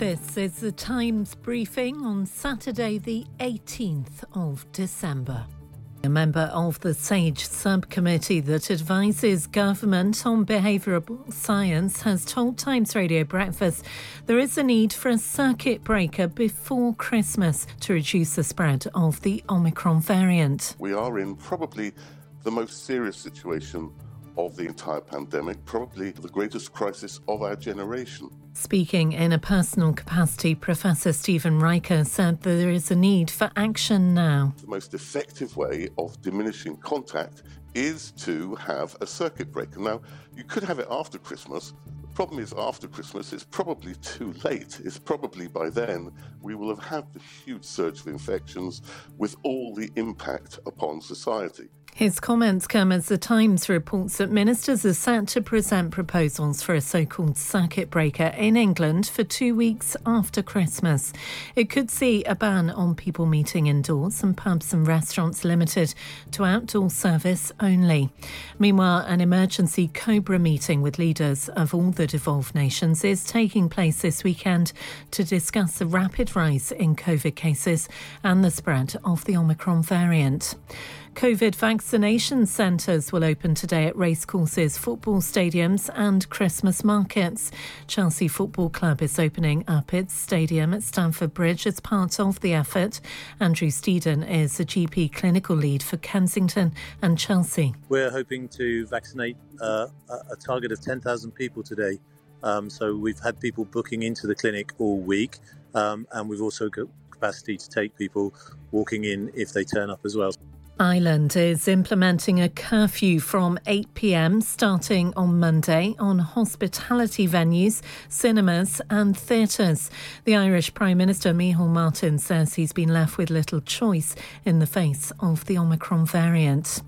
This is the Times briefing on Saturday, the 18th of December. A member of the SAGE subcommittee that advises government on behavioural science has told Times Radio Breakfast there is a need for a circuit breaker before Christmas to reduce the spread of the Omicron variant. We are in probably the most serious situation of the entire pandemic, probably the greatest crisis of our generation. Speaking in a personal capacity, Professor Stephen Reicher said there is a need for action now. The most effective way of diminishing contact is to have a circuit breaker. Now, you could have it after Christmas. The problem is, after Christmas, it's probably too late. It's probably by then we will have had the huge surge of infections with all the impact upon society. His comments come as the Times reports that ministers are set to present proposals for a so called circuit breaker in England for two weeks after Christmas. It could see a ban on people meeting indoors and pubs and restaurants limited to outdoor service only. Meanwhile, an emergency COBRA meeting with leaders of all the devolved nations is taking place this weekend to discuss the rapid rise in COVID cases and the spread of the Omicron variant. COVID vaccination centres will open today at racecourses, football stadiums, and Christmas markets. Chelsea Football Club is opening up its stadium at Stamford Bridge as part of the effort. Andrew Steeden is the GP clinical lead for Kensington and Chelsea. We're hoping to vaccinate uh, a target of 10,000 people today. Um, so we've had people booking into the clinic all week, um, and we've also got capacity to take people walking in if they turn up as well. Ireland is implementing a curfew from 8 pm starting on Monday on hospitality venues, cinemas, and theatres. The Irish Prime Minister Micheál Martin says he's been left with little choice in the face of the Omicron variant.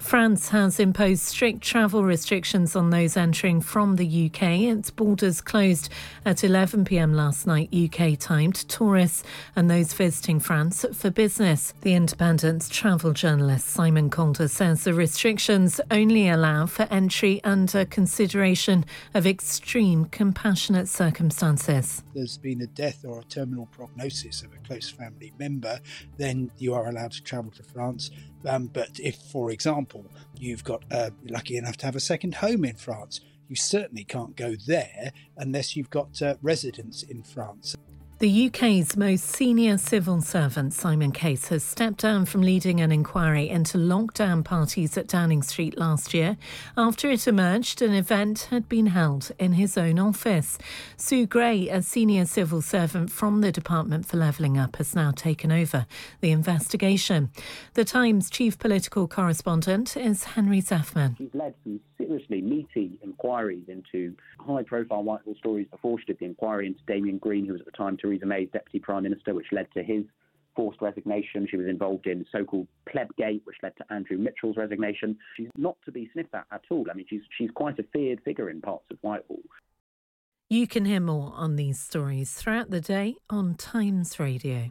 France has imposed strict travel restrictions on those entering from the UK. Its borders closed at 11 pm last night, UK time, to tourists and those visiting France for business. The Independent Travel Journal journalist Simon Calder says the restrictions only allow for entry under consideration of extreme compassionate circumstances. There's been a death or a terminal prognosis of a close family member, then you are allowed to travel to France. Um, but if, for example, you've got uh, lucky enough to have a second home in France, you certainly can't go there unless you've got uh, residence in France. The UK's most senior civil servant, Simon Case, has stepped down from leading an inquiry into lockdown parties at Downing Street last year after it emerged an event had been held in his own office. Sue Gray, a senior civil servant from the Department for Levelling Up, has now taken over the investigation. The Times chief political correspondent is Henry Zeffman. She's led some seriously meaty inquiries into high profile Whitehall stories before she did the inquiry into Damien Green, who was at the time Theresa May's deputy prime minister, which led to his forced resignation. She was involved in so-called plebgate, which led to Andrew Mitchell's resignation. She's not to be sniffed at at all. I mean, she's she's quite a feared figure in parts of Whitehall. You can hear more on these stories throughout the day on Times Radio.